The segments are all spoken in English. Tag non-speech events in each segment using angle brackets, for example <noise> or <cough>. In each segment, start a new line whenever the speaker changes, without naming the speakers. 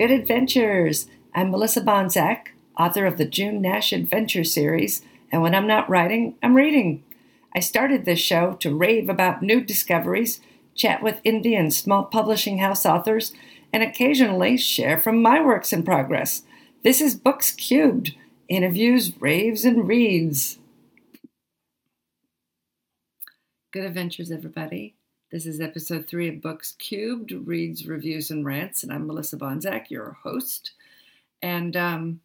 Good adventures! I'm Melissa Banczak, author of the June Nash Adventure series, and when I'm not writing, I'm reading. I started this show to rave about new discoveries, chat with indie and small publishing house authors, and occasionally share from my works in progress. This is Books Cubed interviews, raves, and reads. Good adventures, everybody. This is episode three of Books Cubed, Reads, Reviews, and Rants, and I'm Melissa Banczak, your host. And um,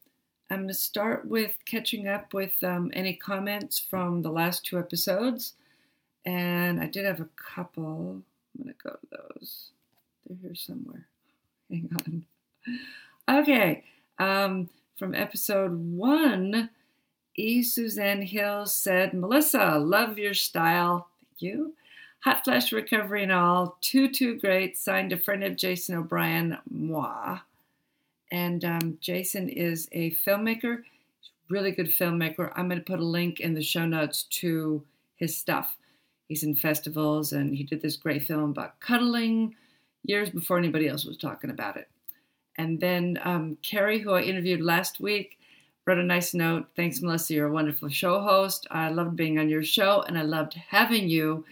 I'm going to start with catching up with um, any comments from the last two episodes. And I did have a couple. I'm going to go to those. They're here somewhere. <laughs> Hang on. Okay. Um, from episode one, E. Suzanne Hill said, Melissa, love your style. Thank you. Hot Flash Recovery and all. Too, too great. Signed a friend of Jason O'Brien, moi. And um, Jason is a filmmaker, really good filmmaker. I'm going to put a link in the show notes to his stuff. He's in festivals and he did this great film about cuddling years before anybody else was talking about it. And then um, Carrie, who I interviewed last week, wrote a nice note. Thanks, Melissa. You're a wonderful show host. I loved being on your show and I loved having you.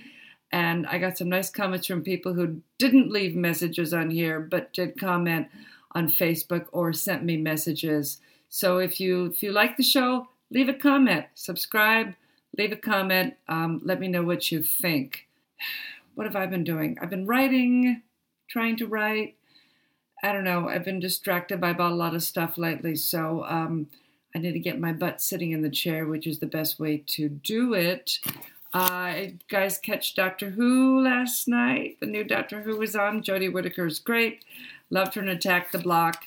And I got some nice comments from people who didn't leave messages on here, but did comment on Facebook or sent me messages. So if you if you like the show, leave a comment, subscribe, leave a comment. Um, let me know what you think. <sighs> What have I been doing? I've been writing, trying to write. I don't know. I've been distracted by about a lot of stuff lately, so um, I need to get my butt sitting in the chair, which is the best way to do it. Uh, guys, catch Doctor Who last night. The new Doctor Who was on. Jodie Whittaker is great. Loved her in Attack the Block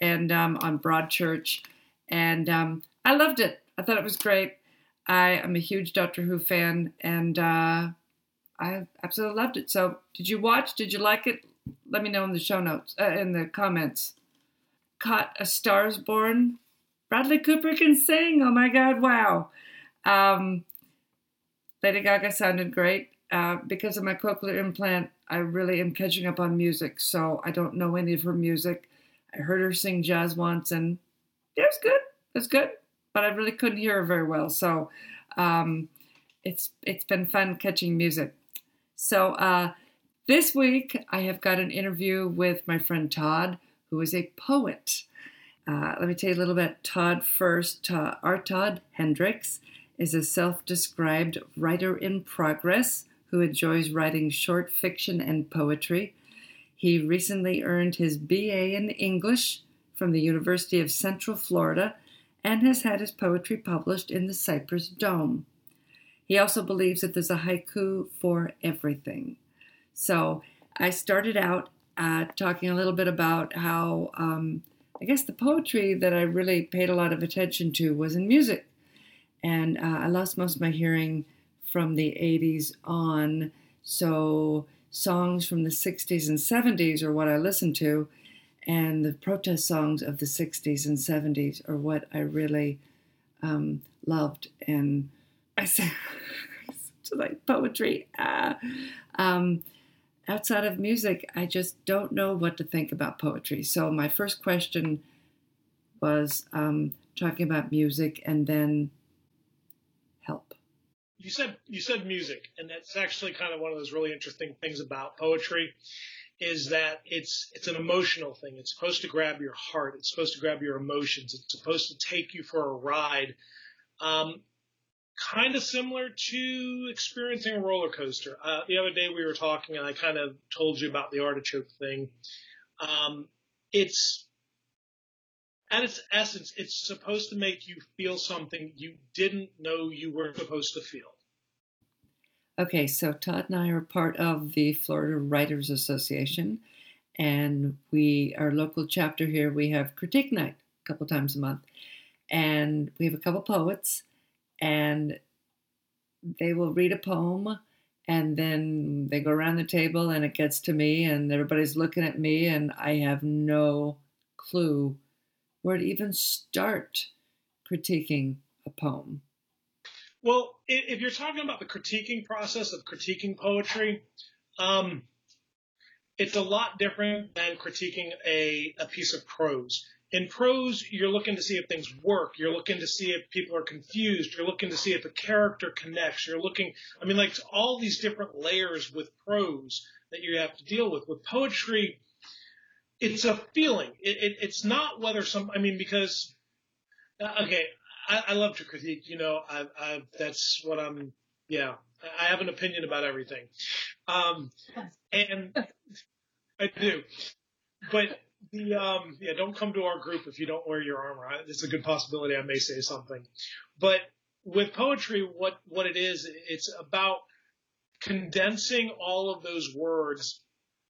and um, on Broadchurch. And um, I loved it. I thought it was great. I am a huge Doctor Who fan and uh, I absolutely loved it. So, did you watch? Did you like it? Let me know in the show notes, uh, in the comments. Caught a Stars Born. Bradley Cooper can sing. Oh my God, wow. Um, Lady Gaga sounded great. Uh, because of my cochlear implant, I really am catching up on music, so I don't know any of her music. I heard her sing jazz once, and it was good. It was good, but I really couldn't hear her very well. So um, it's it's been fun catching music. So uh, this week I have got an interview with my friend Todd, who is a poet. Uh, let me tell you a little bit. Todd first. Uh, our Todd Hendricks is a self described writer in progress who enjoys writing short fiction and poetry. He recently earned his BA in English from the University of Central Florida and has had his poetry published in the Cypress Dome. He also believes that there's a haiku for everything. So I started out uh, talking a little bit about how um, I guess the poetry that I really paid a lot of attention to was in music and uh, I lost most of my hearing from the 80s on. So songs from the 60s and 70s are what I listen to, and the protest songs of the 60s and 70s are what I really um, loved. And <laughs> I said, to like poetry. Uh, um, outside of music, I just don't know what to think about poetry. So my first question was um, talking about music, and then?
You said you said music, and that's actually kind of one of those really interesting things about poetry, is that it's it's an emotional thing. It's supposed to grab your heart. It's supposed to grab your emotions. It's supposed to take you for a ride. Um, kind of similar to experiencing a roller coaster. Uh, the other day we were talking, and I kind of told you about the artichoke thing. Um, it's at its essence, it's supposed to make you feel something you didn't know you were supposed to feel.
Okay, so Todd and I are part of the Florida Writers Association, and we, our local chapter here, we have critique night a couple times a month, and we have a couple poets, and they will read a poem, and then they go around the table, and it gets to me, and everybody's looking at me, and I have no clue where to even start critiquing a poem?
Well, if you're talking about the critiquing process of critiquing poetry, um, it's a lot different than critiquing a, a piece of prose. In prose, you're looking to see if things work. You're looking to see if people are confused. You're looking to see if a character connects. You're looking, I mean, like all these different layers with prose that you have to deal with. With poetry, it's a feeling. It, it, it's not whether some, I mean, because, uh, okay, I, I love to critique, you know, I, I, that's what I'm, yeah, I have an opinion about everything. Um, and I do, but the um, yeah, don't come to our group if you don't wear your armor. It's a good possibility I may say something, but with poetry, what what it is, it's about condensing all of those words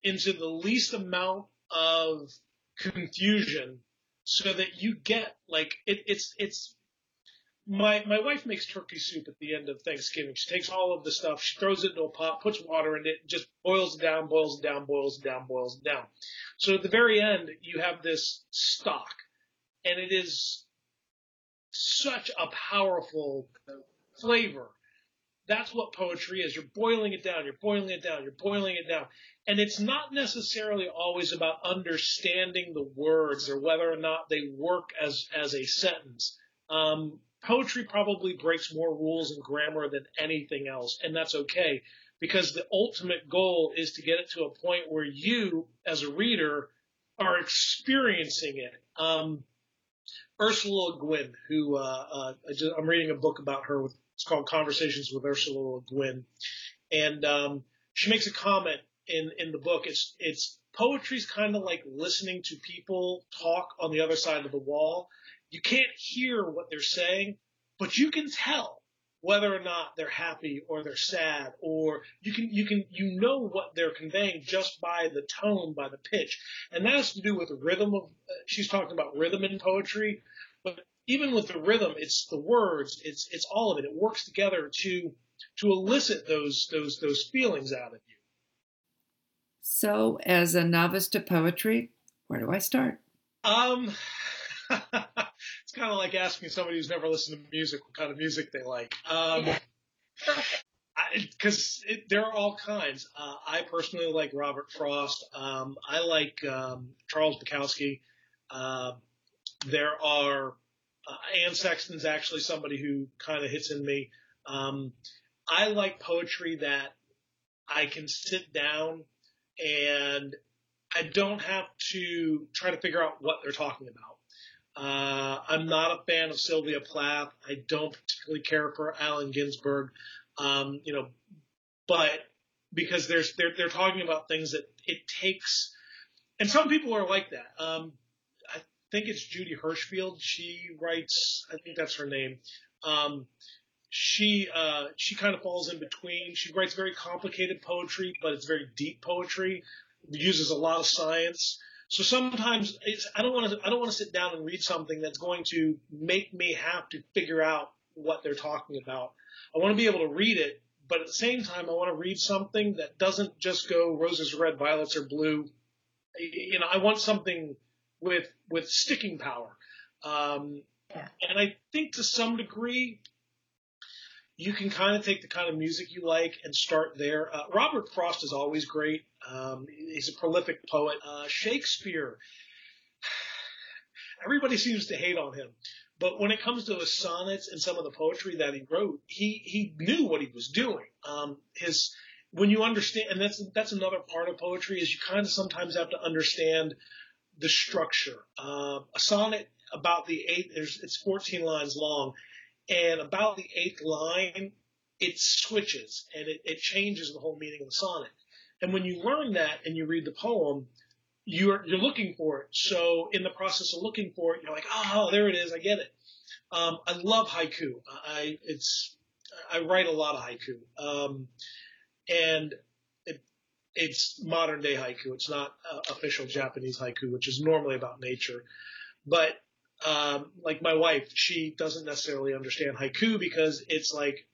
into the least amount of confusion so that you get like it, it's it's my my wife makes turkey soup at the end of Thanksgiving. She takes all of the stuff, she throws it into a pot, puts water in it, just boils it down, boils it down, boils it down, boils it down. So at the very end, you have this stock, and it is such a powerful flavor. That's what poetry is. You're boiling it down, you're boiling it down, you're boiling it down. And it's not necessarily always about understanding the words or whether or not they work as, as a sentence. Um, poetry probably breaks more rules and grammar than anything else, and that's okay because the ultimate goal is to get it to a point where you, as a reader, are experiencing it. Um, Ursula Le Guin, who uh, uh, I am reading a book about her. With, it's called Conversations with Ursula Le Guin, and um, she makes a comment in in the book. It's it's poetry's kind of like listening to people talk on the other side of the wall you can't hear what they're saying, but you can tell whether or not they're happy or they're sad or you can you can you know what they're conveying just by the tone by the pitch. And that has to do with the rhythm of uh, she's talking about rhythm in poetry but even with the rhythm it's the words it's it's all of it. It works together to to elicit those those those feelings out of you.
So as a novice to poetry where do i start?
Um it's kind of like asking somebody who's never listened to music what kind of music they like. Um, because <laughs> there are all kinds. Uh, I personally like Robert Frost. Um, I like um, Charles Bukowski. Uh, there are uh, Anne Sexton's actually somebody who kind of hits in me. Um, I like poetry that I can sit down and I don't have to try to figure out what they're talking about. Uh, I'm not a fan of Sylvia Plath. I don't particularly care for Allen Ginsberg. Um, you know, but because there's they're they're talking about things that it takes, and some people are like that. Um, I think it's Judy Hirschfield. She writes. I think that's her name. Um, she uh, she kind of falls in between. She writes very complicated poetry, but it's very deep poetry. Uses a lot of science. So sometimes I don't want to I don't want to sit down and read something that's going to make me have to figure out what they're talking about. I want to be able to read it, but at the same time I want to read something that doesn't just go roses are red, violets are blue. You know, I want something with with sticking power. Um, yeah. And I think to some degree, you can kind of take the kind of music you like and start there. Uh, Robert Frost is always great. Um, he's a prolific poet. Uh, Shakespeare, <sighs> everybody seems to hate on him. But when it comes to his sonnets and some of the poetry that he wrote, he, he knew what he was doing. Um, his, when you understand, and that's, that's another part of poetry is you kind of sometimes have to understand the structure. Uh, a sonnet about the eight, it's 14 lines long and about the eighth line, it switches and it, it changes the whole meaning of the sonnet. And when you learn that and you read the poem, you're you're looking for it. So in the process of looking for it, you're like, oh, there it is, I get it. Um, I love haiku. I it's I write a lot of haiku, um, and it, it's modern day haiku. It's not uh, official Japanese haiku, which is normally about nature. But um, like my wife, she doesn't necessarily understand haiku because it's like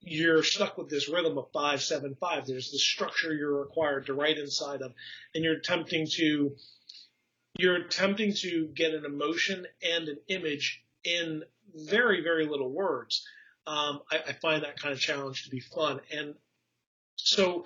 you're stuck with this rhythm of five, seven, five. There's this structure you're required to write inside of, and you're attempting to you're attempting to get an emotion and an image in very, very little words. Um, I, I find that kind of challenge to be fun, and so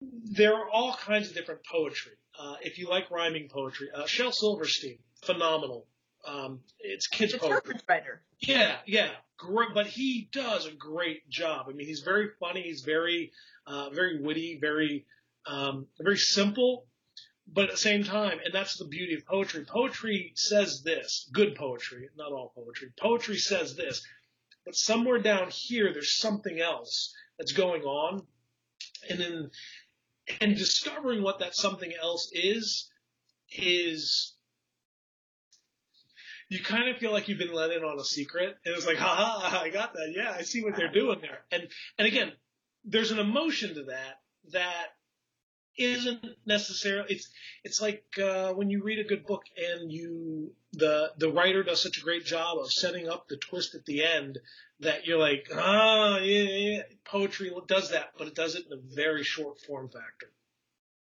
there are all kinds of different poetry. Uh, if you like rhyming poetry, uh, Shel Silverstein, phenomenal. Um, it's kids
The
poetry.
children's writer.
Yeah, yeah, great. But he does a great job. I mean, he's very funny. He's very, uh, very witty, very, um, very simple. But at the same time, and that's the beauty of poetry. Poetry says this. Good poetry, not all poetry. Poetry says this. But somewhere down here, there's something else that's going on, and then and discovering what that something else is is you kind of feel like you've been let in on a secret. And it's like, ha ha, I got that. Yeah, I see what they're doing there. And and again, there's an emotion to that that isn't necessarily it's it's like uh, when you read a good book and you the the writer does such a great job of setting up the twist at the end that you're like ah yeah, yeah. poetry does that but it does it in a very short form factor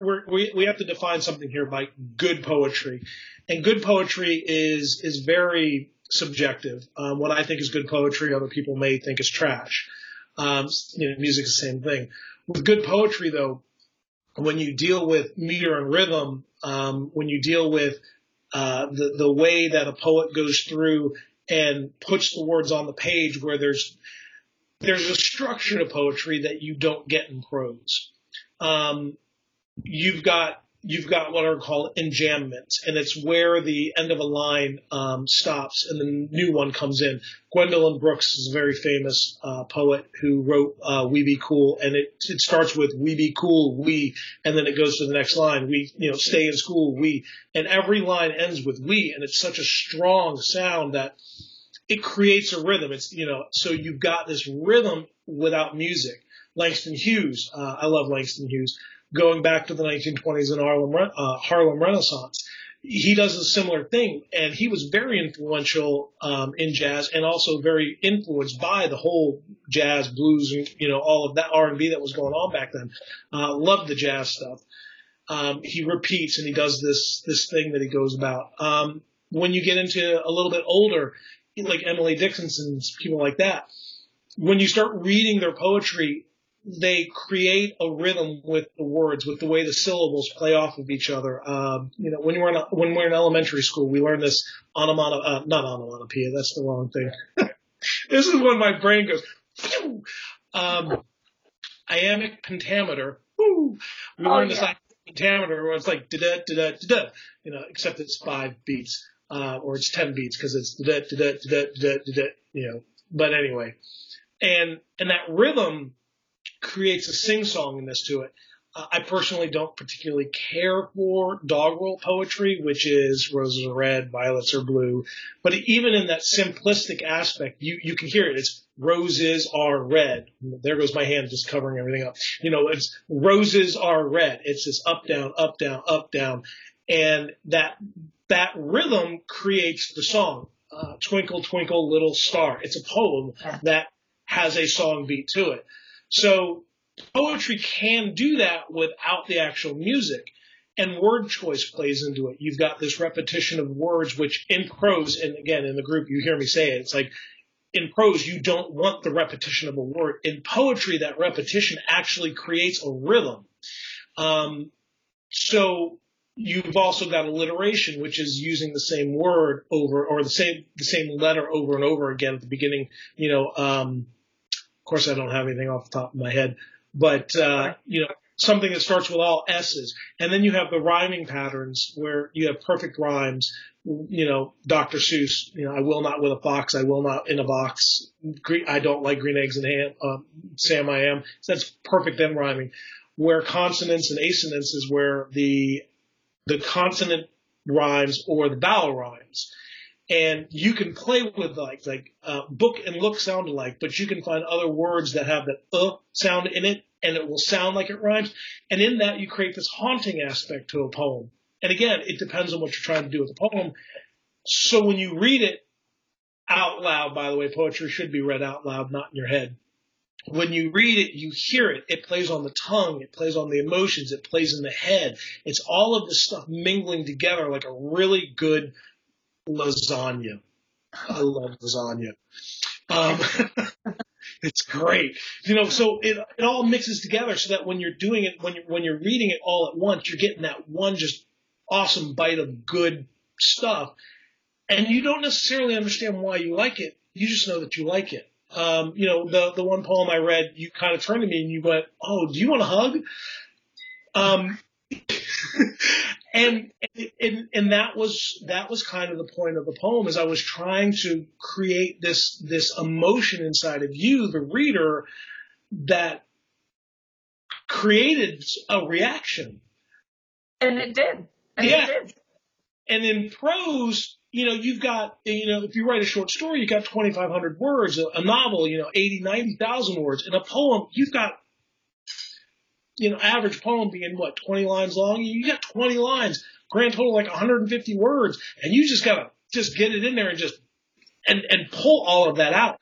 we we have to define something here by good poetry. And good poetry is is very subjective. Um, what I think is good poetry other people may think is trash. Um, you know music is the same thing. With good poetry though when you deal with meter and rhythm, um, when you deal with uh, the the way that a poet goes through and puts the words on the page, where there's there's a structure to poetry that you don't get in prose. Um, you've got you've got what are called enjambments, and it's where the end of a line um, stops and the new one comes in. Gwendolyn Brooks is a very famous uh, poet who wrote uh, "We Be Cool," and it it starts with "We be cool, we," and then it goes to the next line. We you know stay in school, we, and every line ends with "we," and it's such a strong sound that it creates a rhythm. It's you know so you've got this rhythm without music. Langston Hughes, uh, I love Langston Hughes going back to the 1920s and Harlem, uh, Harlem Renaissance. He does a similar thing, and he was very influential um, in jazz, and also very influenced by the whole jazz, blues, and you know all of that R&B that was going on back then. Uh, loved the jazz stuff. Um, he repeats and he does this this thing that he goes about. Um, when you get into a little bit older, like Emily Dickinson, people like that, when you start reading their poetry, they create a rhythm with the words, with the way the syllables play off of each other. Um, you know, when we're in when we're in elementary school, we learn this onomatopoeia, uh, not onomatopoeia. That's the wrong thing. <laughs> this is when my brain goes. Phew! Um, iambic pentameter. Woo! We
Oh,
learn this iambic pentameter where it's like da da da da da. You know, except it's five beats, uh, or it's ten beats because it's da da da da da da da. You know, but anyway, and and that rhythm creates a sing songiness to it. Uh, I personally don't particularly care for doggerel poetry, which is roses are red, violets are blue. But even in that simplistic aspect, you, you can hear it. It's roses are red. There goes my hand just covering everything up. You know, it's roses are red. It's this up, down, up, down, up, down. And that, that rhythm creates the song. Uh, twinkle, twinkle, little star. It's a poem that has a song beat to it. So poetry can do that without the actual music. And word choice plays into it. You've got this repetition of words, which in prose, and again, in the group, you hear me say it, it's like, in prose, you don't want the repetition of a word. In poetry, that repetition actually creates a rhythm. Um, so you've also got alliteration, which is using the same word over, or the same, the same letter over and over again at the beginning. You know, um, course, I don't have anything off the top of my head, but uh, you know, something that starts with all S's, and then you have the rhyming patterns where you have perfect rhymes. You know, Dr. Seuss. You know, I will not with a fox. I will not in a box. Green, I don't like green eggs and ham. Uh, Sam, I am. So that's perfect end rhyming. Where consonants and assonance is where the the consonant rhymes or the vowel rhymes and you can play with like like uh, book and look sound alike, but you can find other words that have that uh sound in it, and it will sound like it rhymes. And in that, you create this haunting aspect to a poem. And again, it depends on what you're trying to do with the poem. So when you read it out loud, by the way, poetry should be read out loud, not in your head. When you read it, you hear it. It plays on the tongue. It plays on the emotions. It plays in the head. It's all of this stuff mingling together like a really good lasagna. I <laughs> love lasagna. Um, <laughs> It's great. You know, so it, it all mixes together so that when you're doing it, when you're, when you're reading it all at once, you're getting that one just awesome bite of good stuff. And you don't necessarily understand why you like it. You just know that you like it. Um, you know, the, the one poem I read, you kind of turned to me and you went, Oh, do you want a hug? Um, <laughs> and, and, and that was, that was kind of the point of the poem is I was trying to create this, this emotion inside of you, the reader, that created a reaction.
And it did. And
yeah.
It did.
And in prose, you know, you've got, you know, if you write a short story, you've got 2,500 words. A novel, you know, 80, 90,000 words. In a poem, you've got, you know, average poem being what, 20 lines long? You got 20 lines, grand total like 150 words, and you just gotta just get it in there and just, and, and pull all of that out.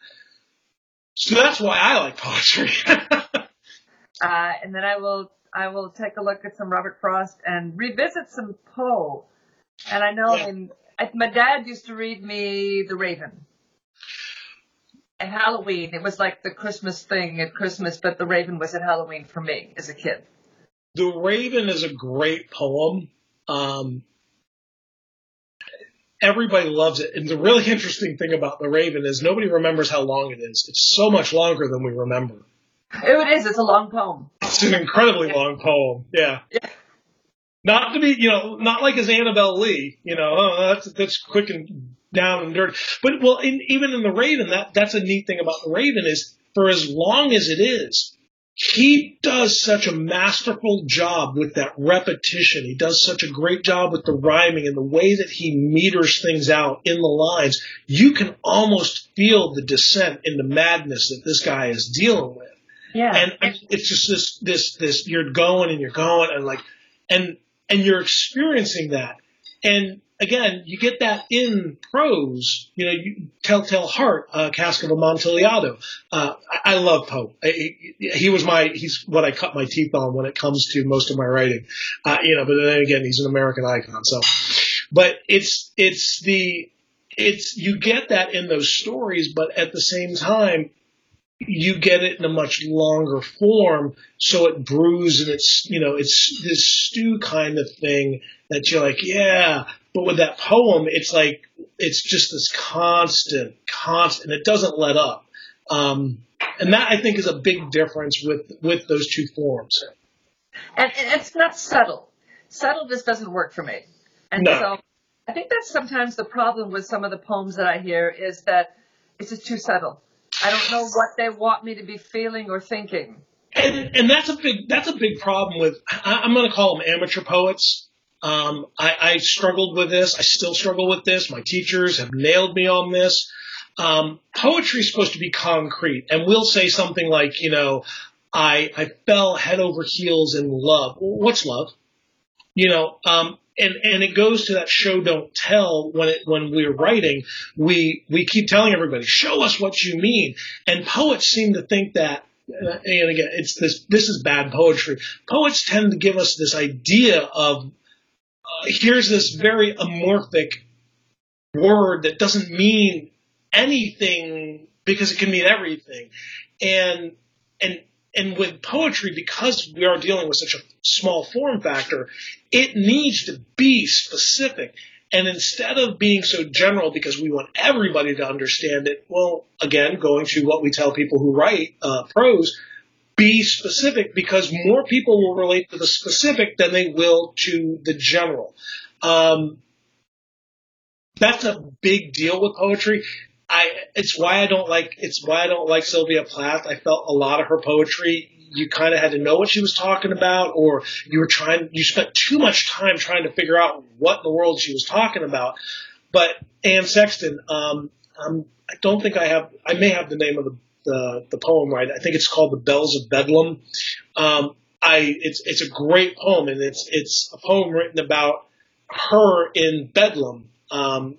So that's why I like poetry. <laughs>
uh, and then I will, I will take a look at some Robert Frost and revisit some Poe. And I know, yeah. in my dad used to read me The Raven. At Halloween, it was like the Christmas thing at Christmas, but The Raven was at Halloween for me as a kid.
The Raven is a great poem. Um, everybody loves it. And the really interesting thing about The Raven is nobody remembers how long it is. It's so much longer than we remember.
Oh, it is. It's a long poem.
It's an incredibly long poem. Yeah. yeah. Not to be, you know, not like as Annabel Lee, you know, oh, that's that's quick and down and dirty. But well, in, even in the Raven, that that's a neat thing about the Raven is for as long as it is, he does such a masterful job with that repetition. He does such a great job with the rhyming and the way that he meters things out in the lines. You can almost feel the descent into madness that this guy is dealing with.
Yeah.
And it's just this, this, this, you're going and you're going and like, and and you're experiencing that. And again, you get that in prose. You know, you, Telltale Heart, uh, Cask of Amontillado. Uh, I, I love Poe. He, was my, he's what I cut my teeth on when it comes to most of my writing. Uh, you know, but then again, he's an American icon. So, but it's, it's the, it's, you get that in those stories, but at the same time, you get it in a much longer form, so it brews and it's you know it's this stew kind of thing that you're like yeah, but with that poem it's like it's just this constant, constant, and it doesn't let up, um, and that I think is a big difference with with those two forms.
And, and it's not subtle. Subtle just doesn't work for me, and no. so I think that's sometimes the problem with some of the poems that I hear is that it's just too subtle I don't know what they want me to be feeling or thinking.
And, and that's a big that's a big problem with I, am going to call them amateur poets. Um, I, I struggled with this. I still struggle with this. My teachers have nailed me on this. Um, poetry is supposed to be concrete, and we'll say something like, you know, I I fell head over heels in love. What's love? You know, um, and and it goes to that show don't tell when it when we're writing we we keep telling everybody show us what you mean. And poets seem to think that uh, and again it's this this is bad poetry. Poets tend to give us this idea of uh, here's this very amorphic word that doesn't mean anything because it can mean everything. And and and with poetry, because we are dealing with such a small form factor, it needs to be specific. And instead of being so general because we want everybody to understand it, well, again, going to what we tell people who write uh, prose, be specific because more people will relate to the specific than they will to the general. Um, that's a big deal with poetry. I it's why I don't like it's why I don't like Sylvia Plath. I felt a lot of her poetry you kind of had to know what she was talking about, or you were trying you spent too much time trying to figure out what in the world she was talking about. But Anne Sexton, um, um, I don't think I have. I may have the name of the the, the poem right. I think it's called "The Bells of Bedlam." Um, I it's it's a great poem, and it's it's a poem written about her in Bedlam. Um,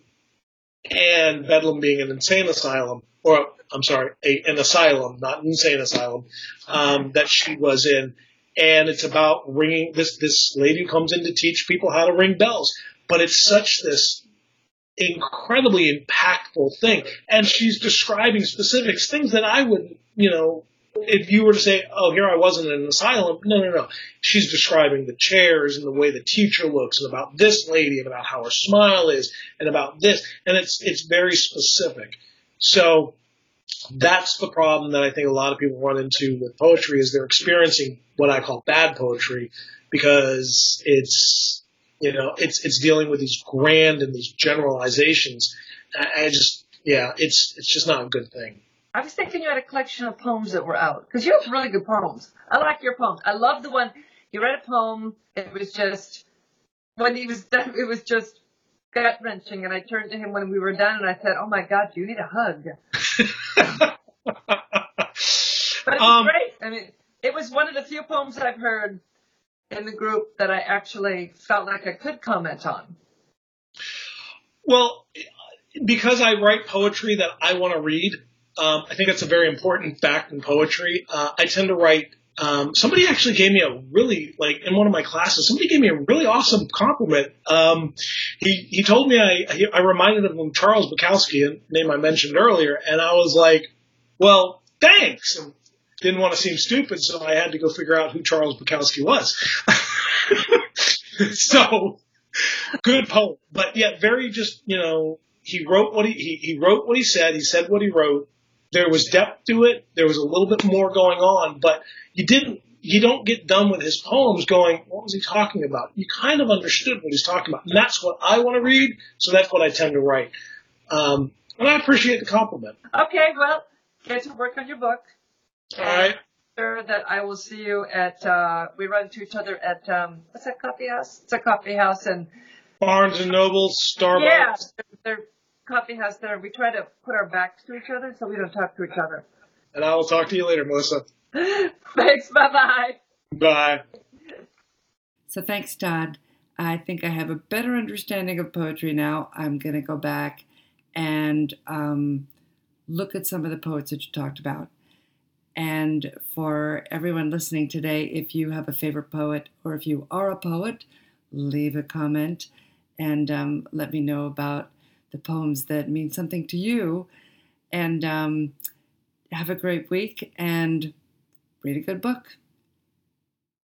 and Bedlam being an insane asylum, or I'm sorry, a, an asylum, not an insane asylum, um, that she was in. And it's about ringing this this lady comes in to teach people how to ring bells. But it's such this incredibly impactful thing. And she's describing specifics, things that I would, you know, if you were to say, oh, here I was in an asylum, no, no, no. She's describing the chairs and the way the teacher looks and about this lady and about how her smile is and about this. And it's, it's very specific. So that's the problem that I think a lot of people run into with poetry is they're experiencing what I call bad poetry because it's, you know, it's, it's dealing with these grand and these generalizations. I, I just, yeah, it's, it's just not a good thing.
I was thinking you had a collection of poems that were out because you have really good poems. I like your poems. I love the one you read a poem. It was just when he was <laughs> done. It was just gut wrenching, and I turned to him when we were done, and I said, "Oh my God, you need a hug?" <laughs> but it was um, great. I mean, it was one of the few poems I've heard in the group that I actually felt like I could comment on.
Well, because I write poetry that I want to read, um, I think that's a very important fact in poetry. Uh, I tend to write. Um, somebody actually gave me a really like in one of my classes. Somebody gave me a really awesome compliment. Um, he he told me I I reminded him of Charles Bukowski, a name I mentioned earlier, and I was like, well, thanks. And didn't want to seem stupid, so I had to go figure out who Charles Bukowski was. <laughs> so good poem, but yet very just you know he wrote what he, he he wrote what he said. He said what he wrote there was depth to it. There was a little bit more going on, but you didn't, you don't get done with his poems going, what was he talking about? You kind of understood what he's talking about. And that's what I want to read. So that's what I tend to write. Um, and I appreciate the compliment.
Okay. Well, get to work on your book.
All right.
Sure that I will see you at, uh, we run into each other at, um, what's that coffee house? It's a coffee house and
Barnes and Noble, Starbucks.
Yeah. They're, they're coffee house there. We try to put our backs to each other so we don't talk to each other.
And I will talk to you later, Melissa. <laughs>
thanks. Bye bye.
Bye.
So thanks, Todd. I think I have a better understanding of poetry now. I'm going to go back and um, look at some of the poets that you talked about. And for everyone listening today, if you have a favorite poet or if you are a poet, leave a comment and um, let me know about the poems that mean something to you. And um, have a great week and read a good book.